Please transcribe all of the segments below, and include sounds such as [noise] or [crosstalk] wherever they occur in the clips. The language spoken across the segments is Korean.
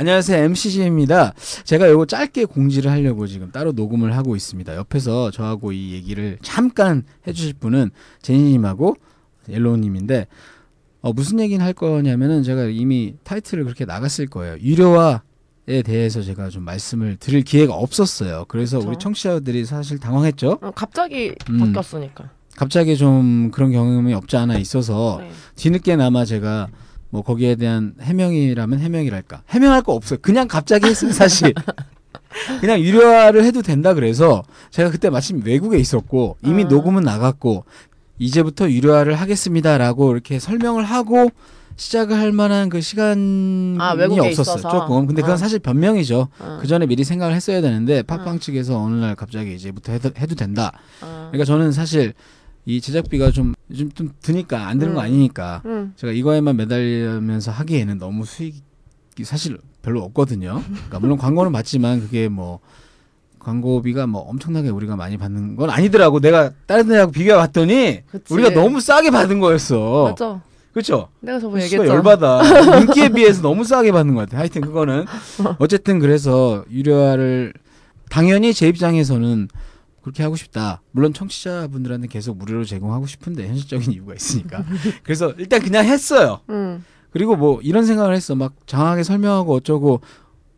안녕하세요 MCC입니다. 제가 요거 짧게 공지를 하려고 지금 따로 녹음을 하고 있습니다. 옆에서 저하고 이 얘기를 잠깐 해주실 분은 제니님하고 옐로우님인데 어, 무슨 얘기는 할 거냐면은 제가 이미 타이틀을 그렇게 나갔을 거예요. 유료화에 대해서 제가 좀 말씀을 드릴 기회가 없었어요. 그래서 그쵸. 우리 청취자들이 사실 당황했죠. 어, 갑자기 음. 바뀌었으니까. 갑자기 좀 그런 경험이 없지 않아 있어서 네. 뒤늦게나마 제가 뭐 거기에 대한 해명이라면 해명이랄까 해명할 거 없어요. 그냥 갑자기 했어요 사실. [laughs] 그냥 유료화를 해도 된다 그래서 제가 그때 마침 외국에 있었고 이미 아. 녹음은 나갔고 이제부터 유료화를 하겠습니다라고 이렇게 설명을 하고 시작을 할 만한 그 시간이 아, 없었어요. 있어서? 조금. 근데 그건 어. 사실 변명이죠. 어, 그 전에 미리 생각을 했어야 되는데 팟빵 어. 측에서 어느 날 갑자기 이제부터 해도, 해도 된다. 어. 그러니까 저는 사실 이 제작비가 좀 요즘 좀 드니까 안거 음. 아니니까 음. 제가 이거에만 매달리면서 하기에는 너무 수익이 사실 별로 없거든요. 그러니까 물론 광고는 받지만 그게 뭐 광고비가 뭐 엄청나게 우리가 많이 받는 건 아니더라고. 내가 다른 데하고 비교해 봤더니 그치. 우리가 너무 싸게 받은 거였어. 맞아. 그렇죠? 내가 저번에 얘기했잖아. 열받아. 인기에 비해서 너무 싸게 받는 것 같아. 하여튼 그거는 [laughs] 어쨌든 그래서 유료화를 당연히 제 입장에서는 그렇게 하고 싶다. 물론 청취자분들한테 계속 무료로 제공하고 싶은데 현실적인 이유가 있으니까. [laughs] 그래서 일단 그냥 했어요. 음. 그리고 뭐 이런 생각을 했어. 막 장하게 설명하고 어쩌고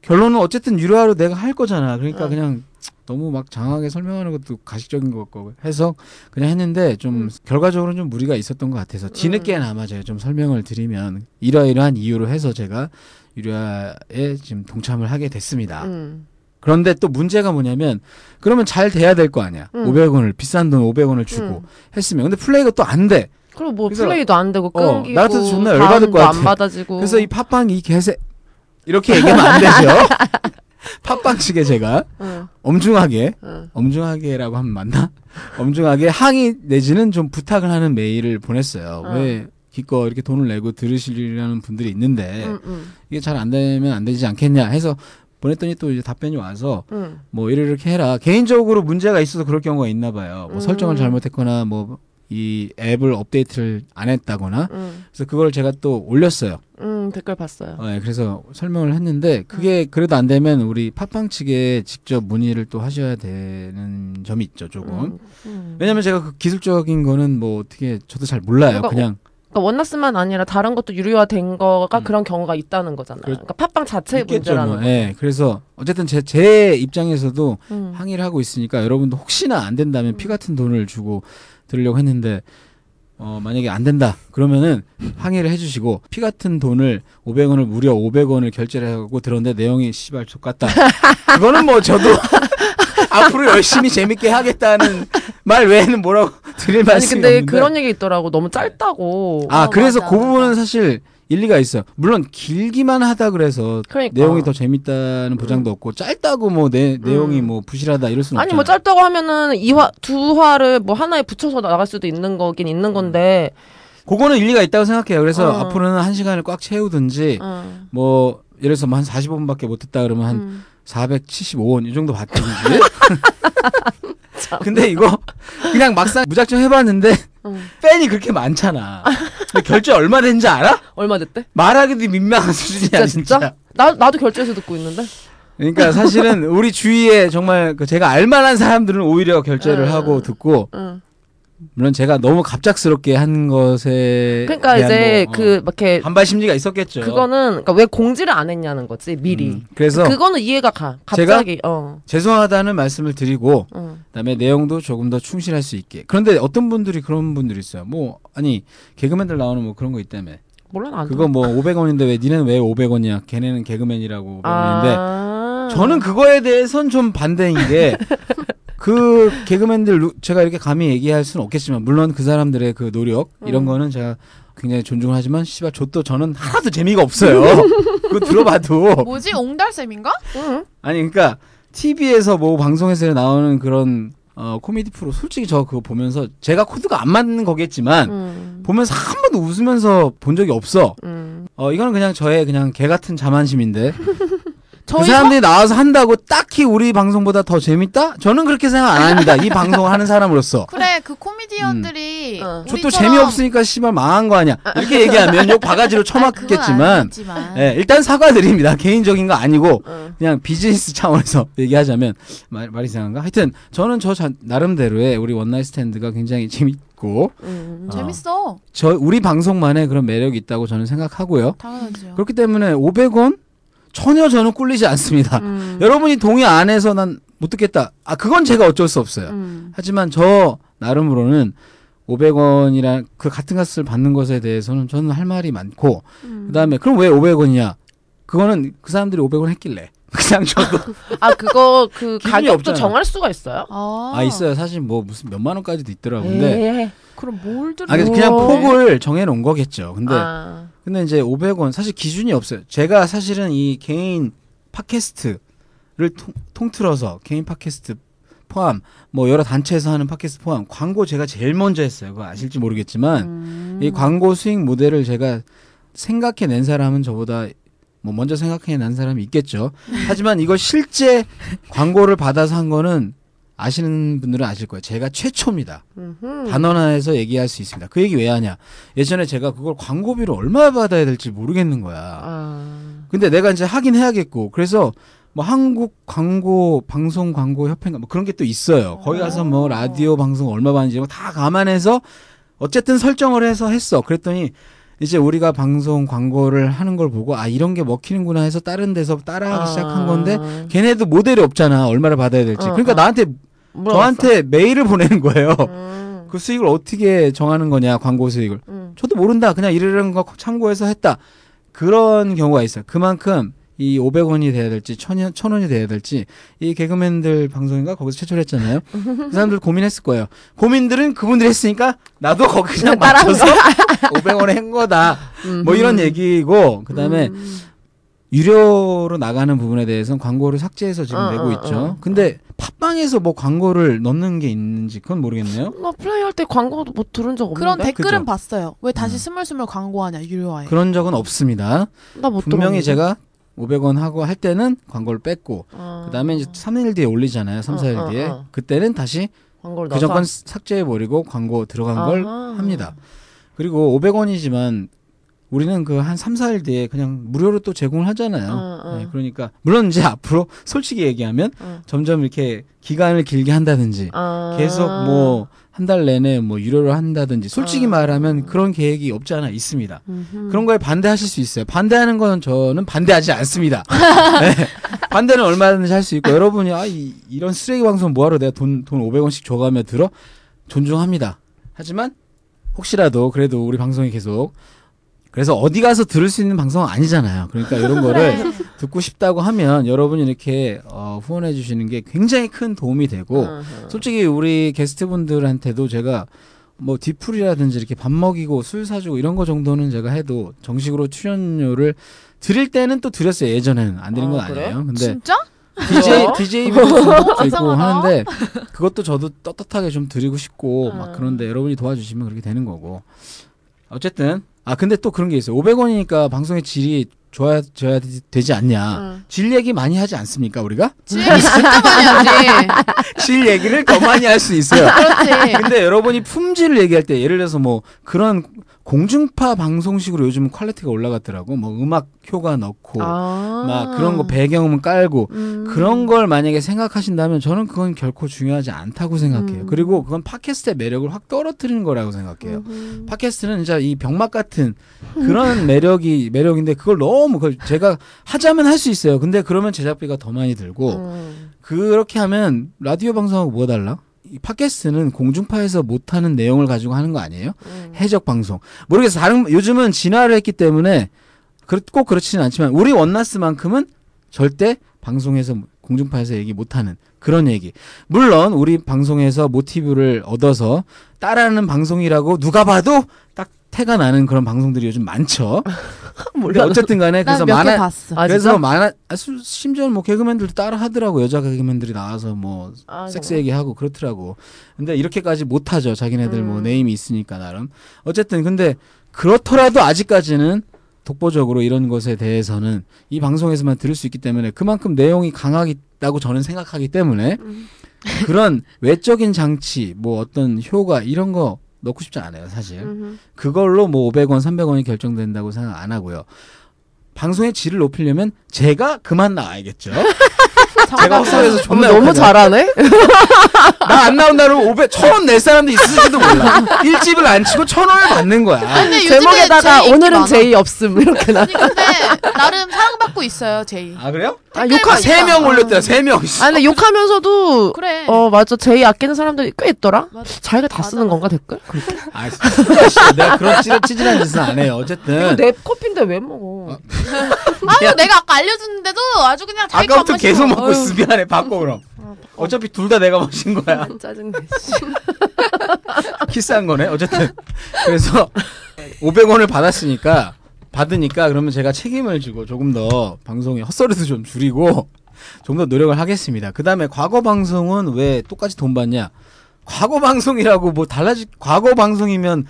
결론은 어쨌든 유료화로 내가 할 거잖아. 그러니까 응. 그냥 너무 막 장하게 설명하는 것도 가식적인 것 같고 해서 그냥 했는데 좀 음. 결과적으로는 좀 무리가 있었던 것 같아서 뒤늦게나마 제가 좀 설명을 드리면 이러이러한 이유로 해서 제가 유료화에 지금 동참을 하게 됐습니다. 음. 그런데 또 문제가 뭐냐면 그러면 잘 돼야 될 거 아니야. 음. 500원을 비싼 돈 500원을 주고 음. 했으면 근데 플레이가 또 안 돼. 그리고 뭐 플레이도 안 되고 어, 끊기고 나 같아서 존나 열받을 것 다운도 같아. 안 받아지고. 그래서 이 팟빵 이 개새 이렇게 얘기하면 안 되죠. [laughs] 팟빵 측에 제가 응, 엄중하게 응. 엄중하게라고 하면 맞나? 엄중하게 항의 내지는 좀 부탁을 하는 메일을 보냈어요. 어. 왜 기껏 이렇게 돈을 내고 들으시려는 분들이 있는데 응, 응, 이게 잘 안 되면 안 되지 않겠냐 해서 보냈더니 또 이제 답변이 와서 응. 뭐 이렇게 해라. 개인적으로 문제가 있어서 그럴 경우가 있나 봐요. 뭐 음. 설정을 잘못했거나 뭐 이 앱을 업데이트를 안 했다거나 응, 그래서 그걸 제가 또 올렸어요. 응, 댓글 봤어요. 어, 예, 그래서 설명을 했는데 그게 그래도 안 되면 우리 팟빵 측에 직접 문의를 또 하셔야 되는 점이 있죠 조금. 응, 응. 왜냐면 제가 그 기술적인 거는 뭐 어떻게 저도 잘 몰라요. 그러니까 그냥 그러니까 원나스만 아니라 다른 것도 유료화된 거가 음. 그런 경우가 있다는 거잖아요. 그러니까 팟빵 자체의 있겠죠. 문제라는 뭐. 거. 예. 그래서 어쨌든 제, 제 입장에서도 응. 항의를 하고 있으니까 여러분도 혹시나 안 된다면 음. 피 같은 돈을 주고 들으려고 했는데 어 만약에 안 된다 그러면은 항의를 해주시고 피 같은 돈을 500원을 무려 500원을 결제를 하고 들었는데 내용이 씨발 족같다 그거는 뭐 저도 [laughs] 앞으로 열심히 재밌게 하겠다는 말 외에는 뭐라고 드릴 아니 말씀이 근데 없는데 그런 얘기 있더라고. 너무 짧다고. 아 어, 그래서 맞아, 그 부분은. 사실 일리가 있어요 물론 길기만 하다 그래서 그러니까. 내용이 더 재밌다는 보장도 없고 짧다고 뭐 내, 내용이 음. 뭐 부실하다 이럴 수는 아니 뭐 없잖아요. 짧다고 하면은 이화 두 화를 뭐 하나에 붙여서 나갈 수도 있는 거긴 있는 건데. 그거는 일리가 있다고 생각해요. 그래서 어. 앞으로는 한 시간을 꽉 채우든지 응. 뭐 예를 들어서 뭐 한 45분밖에 못 듣다 그러면 한 음. 475원 이 정도 받든지. [laughs] 근데 이거 그냥 막상 무작정 해봤는데 응. 팬이 그렇게 많잖아. 근데 결제 얼마 된지 알아? 얼마 됐대? 말하기도 민망한 수준이야 진짜 진짜. 진짜? 나 나도 결제해서 듣고 있는데. 그러니까 사실은 우리 주위에 정말 그 제가 알만한 사람들은 오히려 결제를 응. 하고 듣고 응. 물론 제가 너무 갑작스럽게 한 것에 그러니까 대한 이제 뭐, 어, 그막 이렇게 반발 심리가 있었겠죠. 그거는 그러니까 왜 공지를 안 했냐는 거지 미리. 음, 그래서 그거는 이해가 가. 제가? 갑자기 어. 죄송하다는 말씀을 드리고 응. 그다음에 내용도 조금 더 충실할 수 있게. 그런데 어떤 분들이 그런 분들이 있어요. 뭐 아니 개그맨들 나오는 뭐 그런 거 있다며. 몰라 안 그거 뭐 500원인데 왜 니네는 왜 500원이야? 걔네는 개그맨이라고 500원인데 아. 저는 그거에 대해선 좀 반대인 게. [laughs] 그 개그맨들 루- 제가 이렇게 감히 얘기할 수는 없겠지만 물론 그 사람들의 그 노력 이런 음. 거는 제가 굉장히 존중을 하지만 씨발 저도 저는 하나도 재미가 없어요. [laughs] 그거 들어봐도 뭐지 옹달샘인가? 응. 아니 그러니까 TV에서 뭐 방송에서 나오는 그런 어 코미디 프로 솔직히 저 그거 보면서 제가 코드가 안 맞는 거겠지만 응. 보면서 한 번도 웃으면서 본 적이 없어. 응. 어 이거는 그냥 저의 그냥 개 같은 자만심인데 [laughs] 그 사람들이 나와서 한다고 딱히 우리 방송보다 더 재밌다? 저는 그렇게 생각 안 합니다. 이 방송을 하는 사람으로서. 그래 그 코미디언들이 음. 어. 저또 우리처럼- 재미없으니까 씨발 망한 거 아니야. 이렇게 얘기하면 욕 바가지로 아니겠지만. 예, 일단 사과드립니다. 개인적인 거 아니고 어. 그냥 비즈니스 차원에서 [laughs] 얘기하자면 말, 말 이상한가? 하여튼 저는 저 자- 나름대로의 우리 원나잇 스탠드가 굉장히 재밌고 음. 어. 재밌어 저 우리 방송만의 그런 매력이 있다고 저는 생각하고요. 당연하죠 그렇기 때문에 500원 전혀 저는 꿀리지 않습니다. 음. 여러분이 동의 안 해서 난 못 듣겠다. 아 그건 제가 어쩔 수 없어요. 음. 하지만 저 나름으로는 500원이란 그 같은 값을 받는 것에 대해서는 저는 할 말이 많고 음. 그 다음에 그럼 왜 500원이냐? 그거는 그 사람들이 500원 했길래 [laughs] 그냥 저도 아 그거 그 가격도 없잖아. 정할 수가 있어요? 아, 아 있어요. 사실 뭐 무슨 몇만 원까지도 있더라고. 근데 예. 그럼 뭘 들어 아 그래서 그냥 오. 폭을 정해 놓은 거겠죠. 근데 아. 근데 이제 500원 사실 기준이 없어요. 제가 사실은 이 개인 팟캐스트를 통, 통틀어서 개인 팟캐스트 포함 뭐 여러 단체에서 하는 팟캐스트 포함 광고 제가 제일 먼저 했어요. 그거 아실지 모르겠지만 음. 이 광고 수익 모델을 제가 생각해 낸 사람은 저보다 뭐 먼저 생각해 낸 사람이 있겠죠. [laughs] 하지만 이걸 실제 광고를 받아서 한 거는 아시는 분들은 아실 거예요. 제가 최초입니다. 음흠. 단언하에서 얘기할 수 있습니다. 그 얘기 왜 하냐? 예전에 제가 그걸 광고비를 얼마 받아야 될지 모르겠는 거야. 아. 근데 내가 이제 하긴 해야겠고 그래서 뭐 한국 광고 방송 광고 협회인가 뭐 그런 게 또 있어요. 거기 가서 뭐 라디오 방송 얼마 받는지 뭐 다 감안해서 어쨌든 설정을 해서 했어. 그랬더니 이제 우리가 방송 광고를 하는 걸 보고 아 이런 게 먹히는구나 해서 다른 데서 따라하기 아. 시작한 건데 걔네도 모델이 없잖아. 얼마를 받아야 될지. 어, 그러니까 어. 나한테 물어봤어. 저한테 메일을 보내는 거예요. 음. 그 수익을 어떻게 정하는 거냐 광고 수익을 음. 저도 모른다 그냥 이러는 거 참고해서 했다 그런 경우가 있어요 그만큼 이 500원이 돼야 될지 1000원, 1000원이 돼야 될지 이 개그맨들 방송인가 거기서 최초로 했잖아요 그 사람들 고민했을 거예요 고민들은 그분들이 했으니까 나도 거기 그냥 맞춰서 500원에 한 거다 뭐 이런 얘기고 그다음에 음. 유료로 나가는 부분에 대해서는 광고를 삭제해서 지금 어, 내고 어, 있죠 어. 근데 팟빵에서 뭐 광고를 넣는 게 있는지 그건 모르겠네요 나 플레이 할 때 광고도 못 들은 적 없는데. 그런 댓글은 그죠? 봤어요 왜 다시 음. 스물스물 광고하냐 유료화에 그런 적은 없습니다 나못 분명히 제가 500원 하고 할 때는 광고를 뺐고 어. 그다음에 이제 3일 뒤에 올리잖아요. 3, 4일 어, 어, 뒤에. 어. 그때는 다시 광고를 그 정권 삭제해 버리고 광고 들어간 걸 아하. 합니다. 그리고 500원이지만 우리는 그 한 3, 4일 뒤에 그냥 무료로 또 제공을 하잖아요. 어, 어. 네, 그러니까 물론 이제 앞으로 솔직히 얘기하면 어. 점점 이렇게 기간을 길게 한다든지 아. 계속 뭐 한 달 내내 뭐 유료로 한다든지 솔직히 아. 말하면 그런 계획이 없지 않아 있습니다. 음흠. 그런 거에 반대하실 수 있어요. 반대하는 건 저는 반대하지 않습니다. [laughs] 네. 반대는 얼마든지 할 수 있고 여러분이 아 이, 이런 쓰레기 방송 뭐하러 내가 돈돈 500원씩 줘가며 들어 존중합니다. 하지만 혹시라도 그래도 우리 방송이 계속 그래서 어디 가서 들을 수 있는 방송은 아니잖아요. 그러니까 이런 [laughs] 거를 듣고 싶다고 하면 여러분이 이렇게 어, 후원해 주시는 게 굉장히 큰 도움이 되고. 솔직히 우리 게스트분들한테도 제가 뭐 디풀이라든지 이렇게 밥 먹이고 술 사주고 이런 거 정도는 제가 해도 정식으로 출연료를 드릴 때는 또 드렸어요 예전에는 안 드린 건 아, 그래? 아니에요 근데 진짜? DJ DJ 비도 있고. 하는데 그것도 저도 떳떳하게 좀 드리고 싶고 막 음. 그런데 여러분이 도와주시면 그렇게 되는 거고 어쨌든 아 근데 또 그런 게 있어요. 500원이니까 방송의 질이 좋아져야 되- 되지 않냐. 음. 질 얘기 많이 하지 않습니까 우리가? 질 진짜 많이 하지. [laughs] 질 얘기를 더 많이 할 수 있어요. 그렇지. 근데 여러분이 품질을 얘기할 때 예를 들어서 뭐 그런 공중파 방송식으로 요즘 quality가 올라갔더라고 뭐 음악 효과 넣고 아. 막 그런 거 배경음 깔고 음. 그런 걸 만약에 생각하신다면 저는 그건 결코 중요하지 않다고 생각해요. 음. 그리고 그건 팟캐스트의 매력을 확 떨어뜨리는 거라고 생각해요. 음흠. 팟캐스트는 진짜 이 병맛 같은 그런 [laughs] 매력이 매력인데 그걸 너무 그걸 제가 하자면 할 수 있어요. 근데 그러면 제작비가 더 많이 들고 음. 그렇게 하면 라디오 방송하고 뭐가 달라? 이 팟캐스트는 공중파에서 못하는 내용을 가지고 하는 거 아니에요? 음. 해적 방송. 모르겠어. 다른 요즘은 진화를 했기 때문에 그- 꼭 그렇지는 않지만 우리 원나스만큼은 절대 방송에서 공중파에서 얘기 못하는 그런 얘기. 물론 우리 방송에서 모티브를 얻어서 따라하는 방송이라고 누가 봐도 딱 태가 나는 그런 방송들이 요즘 많죠. [laughs] [laughs] 근데 어쨌든 간에 그래서 많아 봤어 아, 그래서 아, 수- 심지어 뭐 개그맨들도 따라 하더라고 여자 개그맨들이 나와서 뭐 아, 섹스 정말? 얘기하고 그렇더라고. 근데 이렇게까지 못 하죠. 자기네들 뭐 음. 네임이 있으니까 나름. 어쨌든 근데 그렇더라도 아직까지는 독보적으로 이런 것에 대해서는 이 방송에서만 들을 수 있기 때문에 그만큼 내용이 강하다고 저는 생각하기 때문에 음. 그런 외적인 장치 뭐 어떤 효과 이런 거 넣고 싶지 않아요 사실. 음흠. 그걸로 뭐 500원 300원이 결정된다고 생각 안 하고요. 방송의 질을 높이려면 제가 그만 나와야겠죠 [laughs] 제가 헛소리해서 존나 너무. 잘하네. [laughs] 나 안 나온다면 500, 천원 낼 사람도 있을지도 몰라. 일집을 안 치고 천 원을 받는 거야. 근데 제목에다가 제이 오늘은. 제이 없음 이렇게 나. 아니 근데 나름 사랑받고 있어요 제이. 아, 그래요? 아 욕하. 많이 세명 아. 올렸대요, 세 명. 아 근데 욕하면서도 그래. 어 맞아 제이 아끼는 사람들이 꽤 있더라. 맞아. 자기가 다 맞아, 쓰는 맞아. 건가 댓글? [laughs] 아, 진짜 내가 그런 찌질, 찌질한 짓은 안 해요. 어쨌든. 내 커피인데 왜 먹어? [laughs] 아유 내가 아까 알려줬는데도 아주 그냥 자기 아까부터 것만 계속. 먹고. 있어. [laughs] 미안해, 바꿔, 그럼. 어차피 둘 다 내가 마신 거야. 짜증내. [laughs] 키스한 거네. 어쨌든. 그래서 500원을 받았으니까, 받으니까 그러면 제가 책임을 지고 조금 더 방송에 헛소리도 좀 줄이고 좀 더 노력을 하겠습니다. 그 다음에 과거 방송은 왜 똑같이 돈 받냐? 과거 방송이라고 뭐 달라지, 과거 방송이면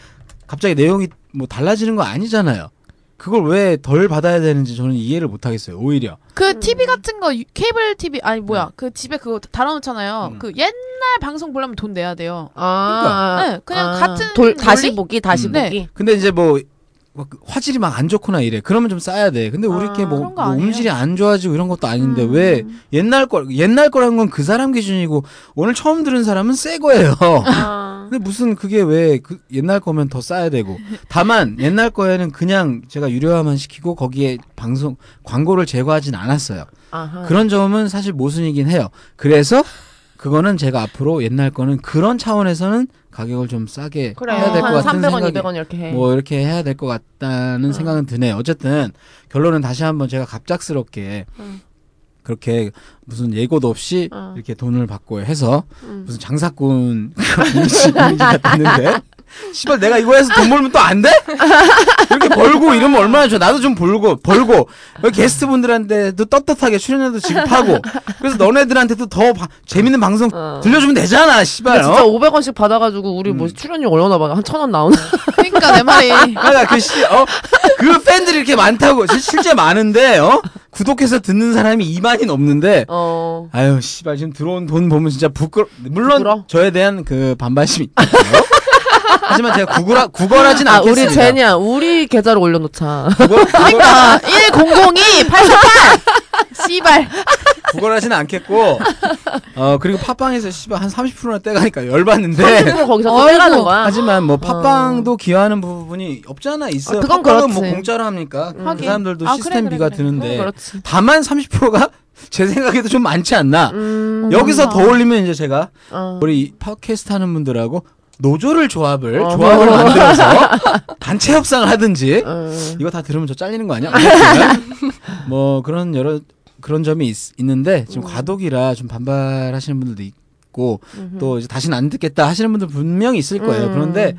갑자기 내용이 뭐 달라지는 거 아니잖아요. 그걸 왜 덜 받아야 되는지 저는 이해를 못 하겠어요. 오히려. 그 TV 같은 거 유- 케이블 TV 아니 뭐야 그 집에 그거 달아 놓잖아요. 음. 그 옛날 방송 보려면 돈 내야 돼요. 아, 네, 그냥 아. 같은 돌 논리? 다시 보기 다시 네. 보기. 근데 이제 뭐, 뭐 화질이 막 안 좋거나 이래. 그러면 좀 싸야 돼. 근데 우리 아, 이렇게 뭐, 그런 거 뭐 아니에요? 음질이 안 좋아지고 이런 것도 아닌데 음. 왜 옛날 거 옛날 거란 건그 사람 기준이고 오늘 처음 들은 사람은 새 거예요. 아. [laughs] 근데 무슨 그게 왜 그 옛날 거면 더 싸야 되고 다만 옛날 거에는 그냥 제가 유료화만 시키고 거기에 방송 광고를 제거하진 않았어요. 아하. 그런 점은 사실 모순이긴 해요. 그래서 그거는 제가 앞으로 옛날 거는 그런 차원에서는 가격을 좀 싸게 그래 해야 될 것 한 같은 300원, 생각이 200원 이렇게 해. 뭐 이렇게 해야 될 것 같다는 어. 생각은 드네요. 어쨌든 결론은 다시 한번 제가 갑작스럽게 음. 그렇게 무슨 예고도 없이 어. 이렇게 돈을 받고 해서 음. 무슨 장사꾼 [laughs] 이미지, 이미지가 됐는데 시발 내가 이거 해서 돈 벌면 또 안 돼? 이렇게 벌고 이러면 얼마나 좋아. 나도 좀 벌고 벌고 여기 게스트 분들한테도 떳떳하게 출연료도 지급하고 그래서 너네들한테도 더 바- 재밌는 방송 어. 들려주면 되잖아. 시발. 진짜 어? 500원씩 받아가지고 우리 뭐 음. 출연료 얼마나 봐? 한천 원 나오나? 그러니까 내 말이 아나 그 씨, 어? 그 팬들이 이렇게 많다고 실- 실제 많은데 어? 구독해서 듣는 사람이 2만이 넘는데 어. 아유 씨발 지금 들어온 돈 보면 진짜 부끄러 물론 부끄러? 저에 대한 그 반발심이 있고요. 하지만 제가 구걸하, 구걸하진 아 않겠습니다. 우리 제니야 우리 계좌로 올려놓자. 구걸, 아, 1002 848 씨발 구걸하진 않겠고 어 그리고 팟빵에서 씨발 한 30%나 떼가니까 열받는데 거기서 또. 빼가는 거야. 하지만 뭐 팟빵도 기여하는 부분이 없잖아 있어요. 아, 그건 팟빵은 그렇지. 뭐 공짜로 합니까? 음. 그 하긴. 사람들도 아, 시스템비가 그래, 그래, 그래. 드는데 어, 그렇지. 다만 30%가 [laughs] 제 생각에도 좀 많지 않나. 음. 여기서. 더 올리면 이제 제가 어. 우리 이 팟캐스트 하는 분들하고 노조를 조합을 어. 조합을 [laughs] 만들어서 단체 협상을 하든지 어. 이거 다 들으면 저 잘리는 거 아니야? 뭐 그런 여러 그런 점이 있, 있는데 지금 음. 과도기라 좀 반발하시는 분들도 있고 음흠. 또 이제 다시는 안 듣겠다 하시는 분들 분명히 있을 거예요. 음. 그런데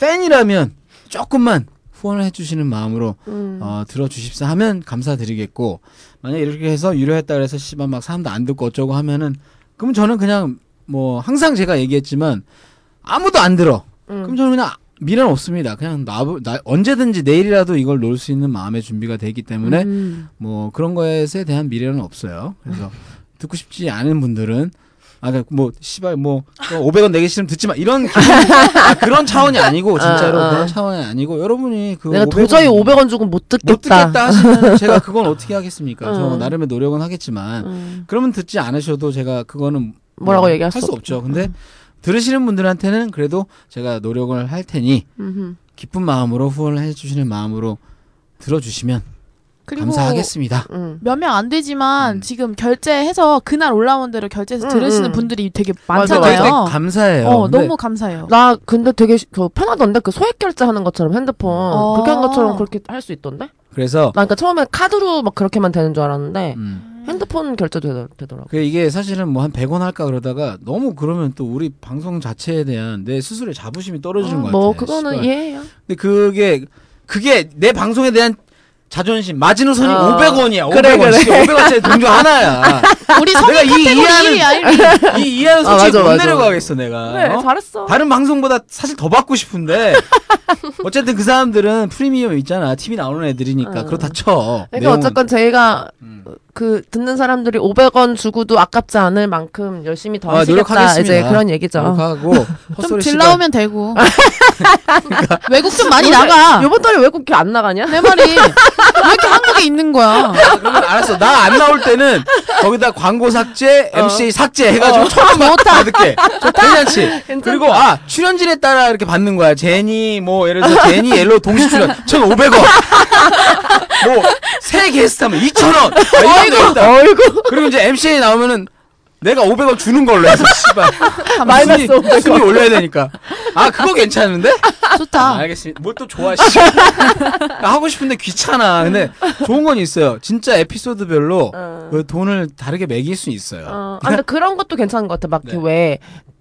팬이라면 조금만 후원을 해주시는 마음으로 음. 어, 들어주십사 하면 감사드리겠고 만약 이렇게 해서 유료했다 그래서 씨발 막 사람도 안 듣고 어쩌고 하면은 그럼 저는 그냥 뭐 항상 제가 얘기했지만 아무도 안 들어. 음. 그럼 저는 그냥 미련 없습니다. 그냥 나, 나 언제든지 내일이라도 이걸 놓을 수 있는 마음의 준비가 돼 있기 때문에 음. 뭐 그런 거에 대한 미련은 없어요. 그래서 [laughs] 듣고 싶지 않은 분들은 아, 그뭐 씨발 뭐 500원 내기 싫으면 듣지 마 이런 기분, 아, 그런 차원이 아니고 진짜로 아, 아. 그런 차원이 아니고 여러분이 그 내가 500원 도저히 500원 주고 못 듣겠다. 못 듣겠다 하시면 [laughs] 제가 그건 어떻게 하겠습니까? 저 음. 나름의 노력은 하겠지만 음. 그러면 듣지 않으셔도 제가 그거는 뭐라고 뭐 얘기할 할수수 없죠. 근데 들으시는 분들한테는 그래도 제가 노력을 할 테니 음흠. 기쁜 마음으로 후원을 해주시는 마음으로 들어주시면 그리고 감사하겠습니다. 음. 몇명 안 되지만 음. 지금 결제해서 그날 올라온 대로 결제해서 음, 들으시는 음. 분들이 되게 맞아, 많잖아요. 되게 감사해요. 어, 근데 너무 감사해요. 나 근데 되게 시- 그 편하던데 그 소액 결제하는 것처럼 핸드폰 어. 그렇게 한 것처럼 그렇게 할 수 있던데? 그래서 나 그러니까 처음에 카드로 막 그렇게만 되는 줄 알았는데 음. 핸드폰 결제도 되더, 되더라고. 그 이게 사실은 뭐 한 100원 할까 그러다가 너무 그러면 또 우리 방송 자체에 대한 내 스스로의 자부심이 떨어지는 것 같아요. 뭐 그거는 씨발. 이해해요. 근데 그게 그게 내 방송에 대한 자존심 마지노선이 어. 500원이야. 500원. 그래, 그래. 500원짜리 돈중 하나야. [laughs] 우리 성인 이 카테고리 이하는- 1위야 1위. 이 이하는 아, 솔직히 맞아, 못 맞아. 내려가겠어 내가. 그래 어? 잘했어. 다른 방송보다 사실 더 받고 싶은데 [laughs] 어쨌든 그 사람들은 프리미엄 있잖아. TV 나오는 애들이니까 어. 그렇다 쳐. 그러니까 내용은. 어쨌건 저희가 음. 그 듣는 사람들이 500원 주고도 아깝지 않을 만큼 열심히 더 아, 하시겠다 노력하겠습니다. 이제 그런 얘기죠. 하고 좀 헛소리 질 씨발. 나오면 되고. [laughs] 외국 좀 많이 나가. 요번 달에 외국 안 나가냐? 내 말이 왜 이렇게 한국에 있는 거야? 아, 그러면 알았어. 나 안 나올 때는 거기다 광고 삭제, 어. MC 삭제 해가지고 천 원만 받을게. 괜찮지? 그리고 아 출연진에 따라 이렇게 받는 거야. 제니 뭐 예를 들어서 제니 옐로 동시 출연 1,500원. 뭐새 게스트 하면 2,000원. 아, 이런 거 있다. 어이구. 그리고 이제 MC에 나오면은 내가 500원 주는 걸로 해서 [laughs] 씨발 마이너스 순위, 500원. 순위 올려야 되니까. 아 그거 괜찮은데? [laughs] 좋다. 아, 알겠습니다. 뭐또 좋아, 씨. 하고 싶은데 귀찮아. 근데 좋은 건 있어요. 진짜 에피소드별로 어. 그 돈을 다르게 매길 수 있어요. 어, 아, 근데 그런 것도 괜찮은 것 같아. 막 네.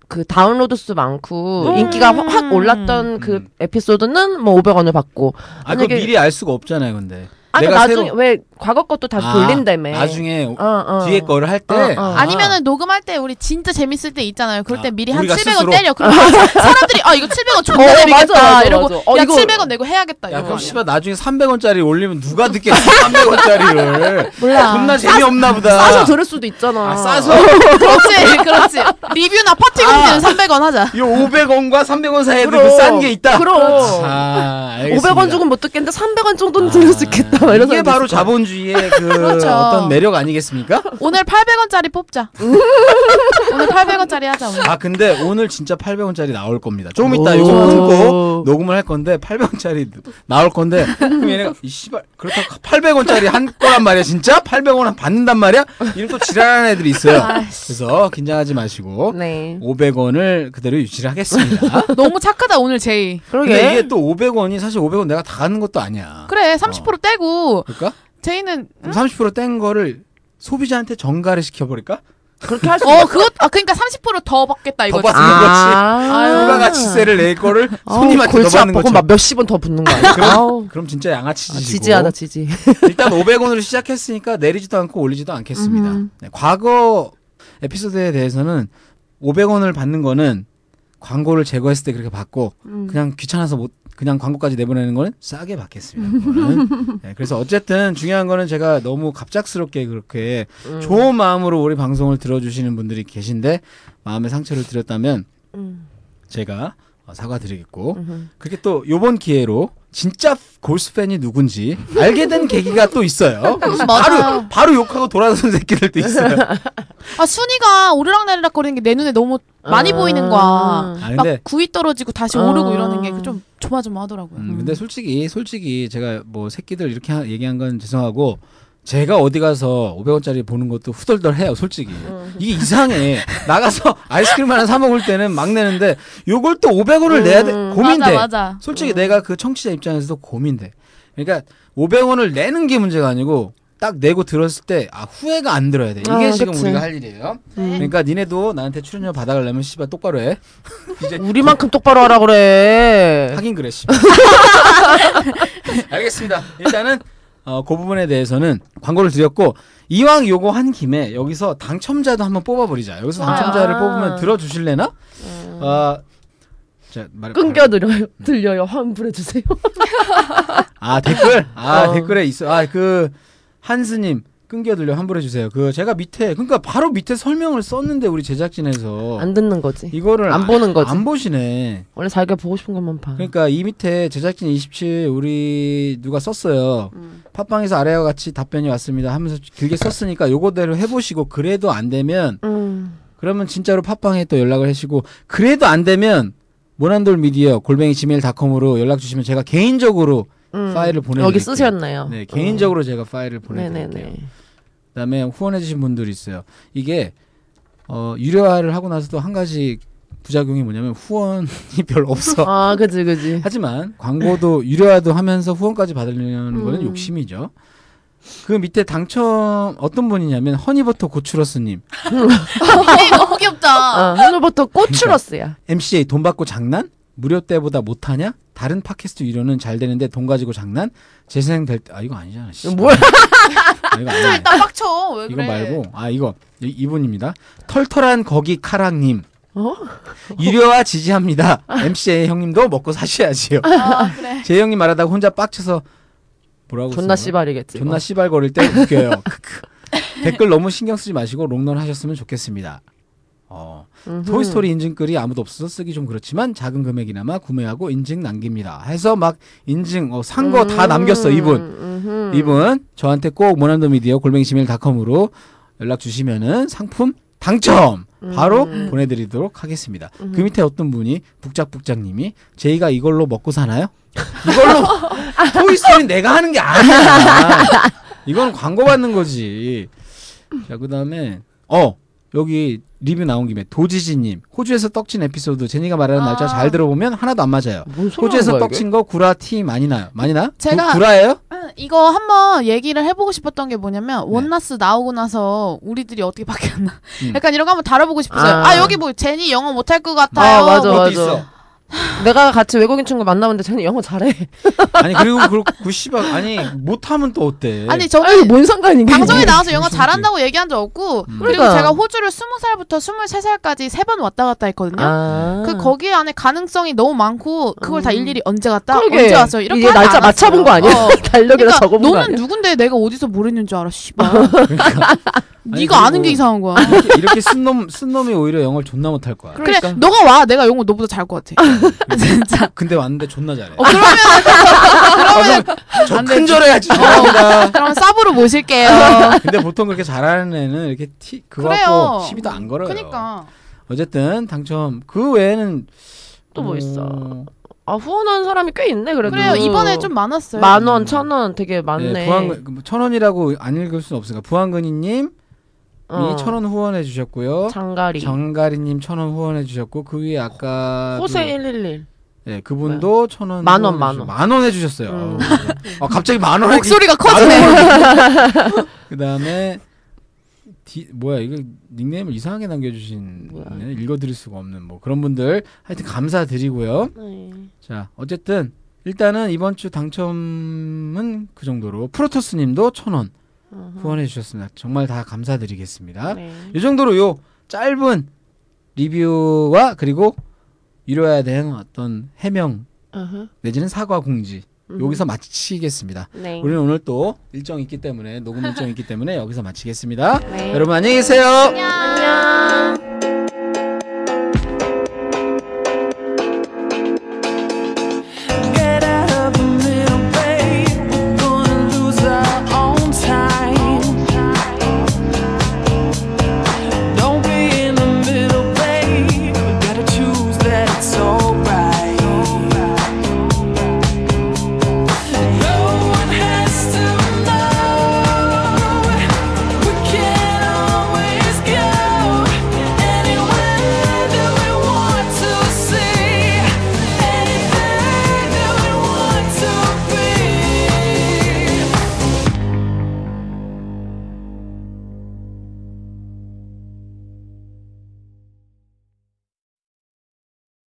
왜그 다운로드 수 많고 음. 인기가 확, 확 올랐던 그 음. 에피소드는 뭐 500원을 받고 아, 그거 미리 알 수가 없잖아요, 근데. 아 내가 나중에 새로- 왜 과거 것도 다시 아, 돌린다며. 나중에 어, 어. 뒤에 거를 할 때. 어, 어. 아니면은 녹음할 때 우리 진짜 재밌을 때 있잖아요. 그럴 때 아, 미리 한 우리가 700원 스스로? 때려. 그럼 [laughs] 사람들이 아 이거 700원 존나 어, 재밌겠다 맞아, 이러고 맞아. 어, 야 이거- 700원 내고 해야겠다. 야, 그럼. 씨발 나중에 300원짜리 올리면 누가 듣겠어? 300원짜리를. 몰라. 존나 재미없나 보다. 싸서 들을 수도 있잖아. 아, 싸서? 그렇지, 그렇지. 리뷰나 파티 아. 공지는 300원 하자. 이 500원과 300원 사이에도 그럼. 그싼게 있다. 그럼. 아, 알겠습니다. 500원 주고 못 듣겠는데 300원 정도는 들을 수 있겠다. 막 이런 이게 바로 거야. 자본주의의 [laughs] 그 그렇죠. 어떤 매력 아니겠습니까? 오늘 800원짜리 뽑자. [laughs] 오늘 800원짜리 하자. 오늘. 아 근데 오늘 진짜 800원짜리 나올 겁니다. 조금 이따 오. 이거 끊고 녹음을 할 건데 800원짜리 나올 건데 그럼 얘네가 [laughs] 이 씨발 그렇다고 800원짜리 한 거란 말이야 진짜? 800원 받는단 말이야? 이런 또 지랄하는 애들이 있어요. 그래서 긴장하지 마시고 네. 500원을 그대로 유지를 하겠습니다. 너무 착하다 오늘 제이. 그러게. 근데 이게 또 500원이 사실 500원 내가 다 가는 것도 아니야. 그래 30% 떼고 그럴까? 제이는 그럼 30%뗀 거를 소비자한테 전가를 시켜버릴까? 그렇게 할 수. 어 그것 아 그러니까 30%더 받겠다 이거지. 받는 거지. 아유. 부가가치세를 낼 거를 [laughs] 손님한테 더 받는 거죠. 막 몇십 원 더 붙는 거 아니야? 아우. 그럼 진짜 양아치 아. 지지하다 지지. [laughs] 일단 500원으로 시작했으니까 내리지도 않고 올리지도 않겠습니다. 음. 네, 과거 에피소드에 대해서는 500원을 받는 거는 광고를 제거했을 때 그렇게 받고 음. 그냥 귀찮아서 못 그냥 광고까지 내보내는 거는 싸게 받겠습니다. [laughs] 네, 그래서 어쨌든 중요한 거는 제가 너무 갑작스럽게 그렇게 음. 좋은 마음으로 우리 방송을 들어주시는 분들이 계신데 마음의 상처를 드렸다면 음. 제가 어, 사과드리겠고 음. 그렇게 또 요번 기회로 진짜 골스 팬이 누군지 알게 된 계기가 또 있어요. [laughs] 바로 바로 욕하고 돌아선 새끼들도 있어요. 아 순위가 오르락내리락 거리는 게 내 눈에 너무 많이 아. 보이는 거야. 아, 막 근데 9위 떨어지고 다시 아. 오르고 이러는 게 좀 조마조마하더라고요. 음, 근데 솔직히 솔직히 제가 뭐 새끼들 이렇게 하- 얘기한 건 죄송하고 제가 어디 가서 500원짜리 보는 것도 후덜덜해요, 솔직히. 음. 이게 이상해. 나가서 [laughs] 아이스크림 하나 사 먹을 때는 막 내는데 요걸 또 500원을 내야 돼. 음. 고민돼. 맞아 맞아. 솔직히 내가 그 청취자 입장에서도 고민돼. 그러니까 500원을 내는 게 문제가 아니고 딱 내고 들었을 때 아 후회가 안 들어야 돼. 이게 아, 지금 그치. 우리가 할 일이에요. 음. 그러니까 니네도 나한테 출연료 받아가려면 씨발 똑바로 해. [laughs] 이제 우리만큼 똑바로 하라 그래. 하긴 그래 씨발. [laughs] 알겠습니다. 일단은 어, 그 부분에 대해서는 광고를 드렸고 이왕 요거 한 김에 여기서 당첨자도 한번 뽑아버리자. 여기서 아. 당첨자를 뽑으면 들어주실래나? 음. 어, 자, 말, 끊겨 들려요. 들려요. 환불해 주세요. 아 댓글 아 어. 댓글에 있어 아그 한스님 끊겨 들려 환불해 주세요 그 제가 밑에 그러니까 바로 밑에 설명을 썼는데 우리 제작진에서 안 듣는 거지. 이거를 안 보는 거지. 안 보시네 원래 자기가 보고 싶은 것만 봐. 그러니까 이 밑에 제작진 27 우리 누가 썼어요 음. 팟빵에서 아래와 같이 답변이 왔습니다 하면서 길게 썼으니까 요거대로 해보시고 그래도 안 되면 음. 그러면 진짜로 팟빵에 또 연락을 하시고 그래도 안 되면 모난돌 미디어 골뱅이 지메일.com으로 연락 주시면 제가 개인적으로 음. 파일을 보내드릴게요. 여기 쓰셨나요? 네, 개인적으로 제가 파일을 보내 드릴게요. 어. 그다음에 후원해주신 분들이 있어요. 이게 어, 유료화를 하고 나서도 한 가지 부작용이 뭐냐면 후원이 [laughs] 별로 없어. 아, 그지, 그지. 하지만 광고도 유료화도 하면서 후원까지 받으려는 거는 음. 욕심이죠. 그 밑에 당첨 어떤 분이냐면 허니버터 고추러스님 너무 귀엽다. 아, 하늘부터 꼬추러스야. MCA 돈 받고 장난? 무료 때보다 못하냐? 다른 팟캐스트 위로는 잘 되는데 돈 가지고 장난 재생 될때아 이거 아니잖아. 씨. 이거 뭐야? 아, 이거 아니야. 일단 빡쳐. 왜 이거 그래? 말고 아 이거 이- 이분입니다. 털털한 거기 카랑님. 어? 유료와 지지합니다. MC의 형님도 먹고 사셔야지요. 아, 그래. [laughs] 제 형님 말하다가 혼자 빡쳐서 뭐라고 존나? 씨발이겠지. 존나 씨발거릴 때 웃겨요. [laughs] 댓글 너무 신경 쓰지 마시고 롱런 하셨으면 좋겠습니다. 어, 음흠. 토이스토리 인증글이 아무도 없어서 쓰기 좀 그렇지만 작은 금액이나마 구매하고 인증 남깁니다. 해서 막 인증 어, 산 거다 음, 남겼어 이분. 음흠. 이분 저한테 꼭 모난도 미디어 골뱅이 지메일닷컴으로 연락 주시면은 상품 당첨 바로 음. 보내드리도록 하겠습니다. 음. 그 밑에 어떤 분이 북작북작님이 제이가 이걸로 먹고 사나요? 이걸로 [laughs] 토이스토리 내가 하는 게 아니야. 이건 광고 받는 거지. 자 그 다음에 어 여기 리뷰 나온 김에 도지지님 호주에서 떡친 에피소드 제니가 말하는 아. 날짜 잘 들어보면 하나도 안 맞아요. 호주에서 거야, 떡친 거 구라 티 많이 나요. 많이 나? 제가- 구, 구라예요? 응, 이거 한번 얘기를 해보고 싶었던 게 뭐냐면 네. 원나스 나오고 나서 우리들이 어떻게 바뀌었나 음. [laughs] 약간 이런 거 한번 다뤄보고 싶었어요 아. 아, 여기 뭐 제니 영어 못할 것 같아요 아, 맞아, 맞아. 내가 같이 외국인 친구 만나는데 쟤는 영어 잘해. [laughs] 아니 그리고 그, 그 씨발 아니 못하면 또 어때? 아니 저는 뭔 상관이니? 방송에 이게 나와서 영어 잘한다고 얘기한 적 없고 음. 그리고 그러니까. 제가 호주를 20살부터 23살까지 세 번 왔다 갔다 했거든요 아. 그 거기 안에 가능성이 너무 많고 그걸 다 음. 일일이 언제 갔다 그러게. 언제 왔어 이렇게 이게 하지 날짜 않았어요. 맞춰본 거 아니야? 어. [laughs] 달력에다 그러니까 적어본 거 너는 아니야? 누군데 내가 어디서 뭘 했는 줄 알아 씨발 [laughs] 그러니까. 네가 아는 게 이상한 거야 이렇게, 이렇게 쓴 놈 쓴 놈이 오히려 영어를 존나 못할 거야. 그래 그러니까. 너가 와 내가 영어 너보다 잘할 것 같아 [laughs] 진짜 근데 왔는데 존나 잘해. 어 그러면 그러면 저안 되지. 큰절해야지 죄송합니다. 그러면 쌉으로 모실게요 [laughs] 근데 보통 그렇게 잘하는 애는 이렇게 티 그거. 갖고 시비도 안 걸어요. 그니까 어쨌든 당첨 그 외에는 또뭐 어, 있어? 아 후원한 사람이 꽤 있네 그래도. 그래요 이번에 좀 많았어요 만 원, 천원 되게 많네. 네, 부항근 그천 원이라고 안 읽을 수는 없으니까 부항근이님이 어. 천원 후원해 주셨고요. 장가리. 정가리님 천 원 후원해 주셨고 그 위에 아까 호세 그- 111. 네, 그분도 천 원. 만 원, 만 원. 만 원 해주셨어요. 음. 아, 갑자기 만 원. 목소리가 커지네 [laughs] 그 다음에 디, 뭐야 이거 닉네임을 이상하게 남겨주신. 네, 읽어드릴 수가 없는 뭐 그런 분들 하여튼 감사드리고요. 네. 자 어쨌든 일단은 이번 주 당첨은 그 정도로 프로토스 님도 천 원 어허. 후원해 주셨습니다. 정말 다 감사드리겠습니다. 네. 이 정도로 요 짧은 리뷰와 그리고 이뤄야 되는 어떤 해명 어허. 내지는 사과 공지 음. 여기서 마치겠습니다. 네. 우리는 오늘 또 일정 있기 때문에 녹음 일정 있기 때문에 여기서 마치겠습니다. [laughs] 네. 여러분 안녕히 계세요. 안녕.